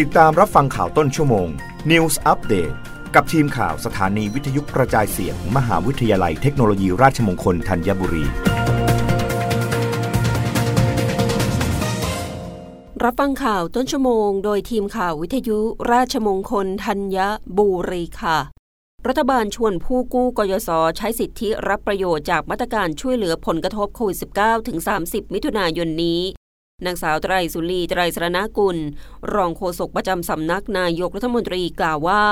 ติดตามรับฟังข่าวต้นชั่วโมง News Update กับทีมข่าวสถานีวิทยุกระจายเสียงมมหาวิทยาลัยเทคโนโลยีราชมงคลธัญบุรี รับฟังข่าวต้นชั่วโมง โดยทีมข่าววิทยุราชมงคลธัญบุรีค่ะ รัฐบาลชวนผู้กู้กยศใช้สิทธิรับประโยชน์จากมาตรการช่วยเหลือผลกระทบโควิด -19 ถึง 30 มิถุนายนนี้ นางสาวไตรสุรีไตรสรณกุล รองโฆษกประจำสำนักนายกรัฐมนตรีกล่าวว่า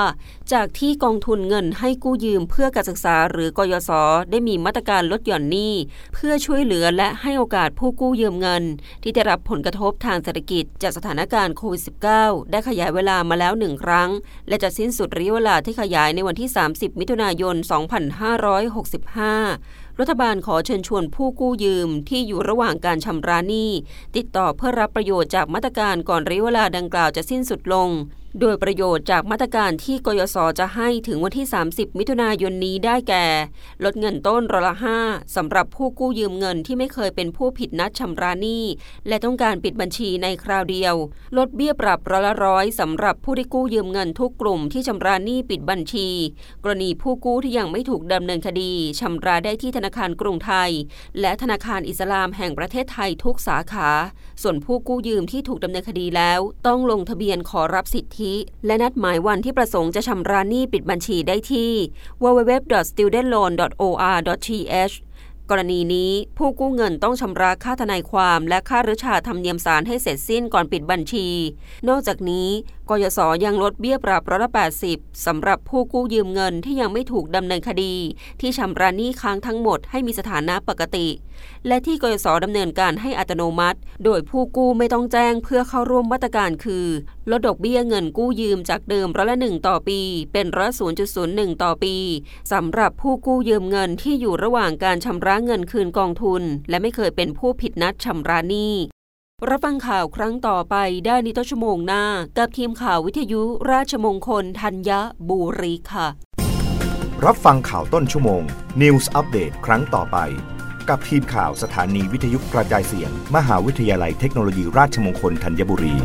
จากที่กองทุนเงินให้กู้ยืมเพื่อการศึกษาหรือกยศได้มีมาตรการลดหย่อนหนี้ เพื่อช่วยเหลือและให้โอกาสผู้กู้ยืมเงิน ที่ได้รับผลกระทบทางเศรษฐกิจจากสถานการณ์โควิด -19 ได้ขยายเวลามาแล้วหนึ่งครั้ง และจะสิ้นสุดระยะเวลาที่ขยายในวันที่ 30 มิถุนายน 2565รัฐบาลขอเชิญชวนผู้กู้ยืมที่อยู่ระหว่างการชำระหนี้ ติดต่อเพื่อรับประโยชน์จากมาตรการก่อนระยะเวลาดังกล่าวจะสิ้นสุดลง โดยประโยชน์จากมาตรการที่กยศจะให้ถึงวันที่ 30 มิถุนายนนี้ได้แก่ ลดเงินต้นร้อยละห้าสำหรับผู้กู้ยืมเงินที่ไม่เคยเป็นผู้ผิดนัดชำระหนี้ และต้องการปิดบัญชีในคราวเดียว ลดเบี้ยปรับร้อยละร้อยสำหรับผู้ที่กู้ยืมเงินทุกกลุ่มที่ชำระหนี้ปิดบัญชี กรณีผู้กู้ที่ยังไม่ถูกดำเนินคดีชำระได้ที่ธนาคารกรุงไทย และธนาคารอิสลามแห่งประเทศไทยทุกสาขา ส่วนผู้กู้ยืมที่ถูกดำเนินคดีแล้ว ต้องลงทะเบียนขอรับสิทธิธิ และนัดหมายวันที่ประสงค์จะชำระหนี้ปิดบัญชีได้ที่ www.studentloan.or.th กรณีนี้ผู้กู้เงินต้องชำระค่าทนายความและค่ารืชาธรรมเนียมศาลให้เสร็จสิ้นก่อนปิดบัญชี นอกจากนี้กยศยังลดเบี้ยปรับร้อยละ80สำหรับผู้กู้ยืมเงินที่ยังไม่ถูกดำเนินคดี ที่ชำระหนี้ค้างทั้งหมดให้มีสถานะปกติ และที่กยศดำเนินการให้อัตโนมัติ โดยผู้กู้ไม่ต้องแจ้งเพื่อเข้าร่วมมาตรการคือลดดอกเบี้ยเงินกู้ยืมจากเดิมร้อยละหนึ่งต่อปี เป็นร้อยศูนย์จุดศูนย์หนึ่งต่อปีสำหรับผู้กู้ยืมเงินที่อยู่ระหว่างการชำระเงินคืนกองทุน และไม่เคยเป็นผู้ผิดนัดชำระหนี้รับฟังข่าวครั้งต่อไปได้ในต้นชั่วโมงหน้า กับทีมข่าววิทยุราชมงคลธัญบุรีค่ะ รับฟังข่าวต้นชั่วโมง News อัปเดตครั้งต่อไป กับทีมข่าวสถานีวิทยุกระจายเสียง มหาวิทยาลัยเทคโนโลยีราชมงคลธัญบุรี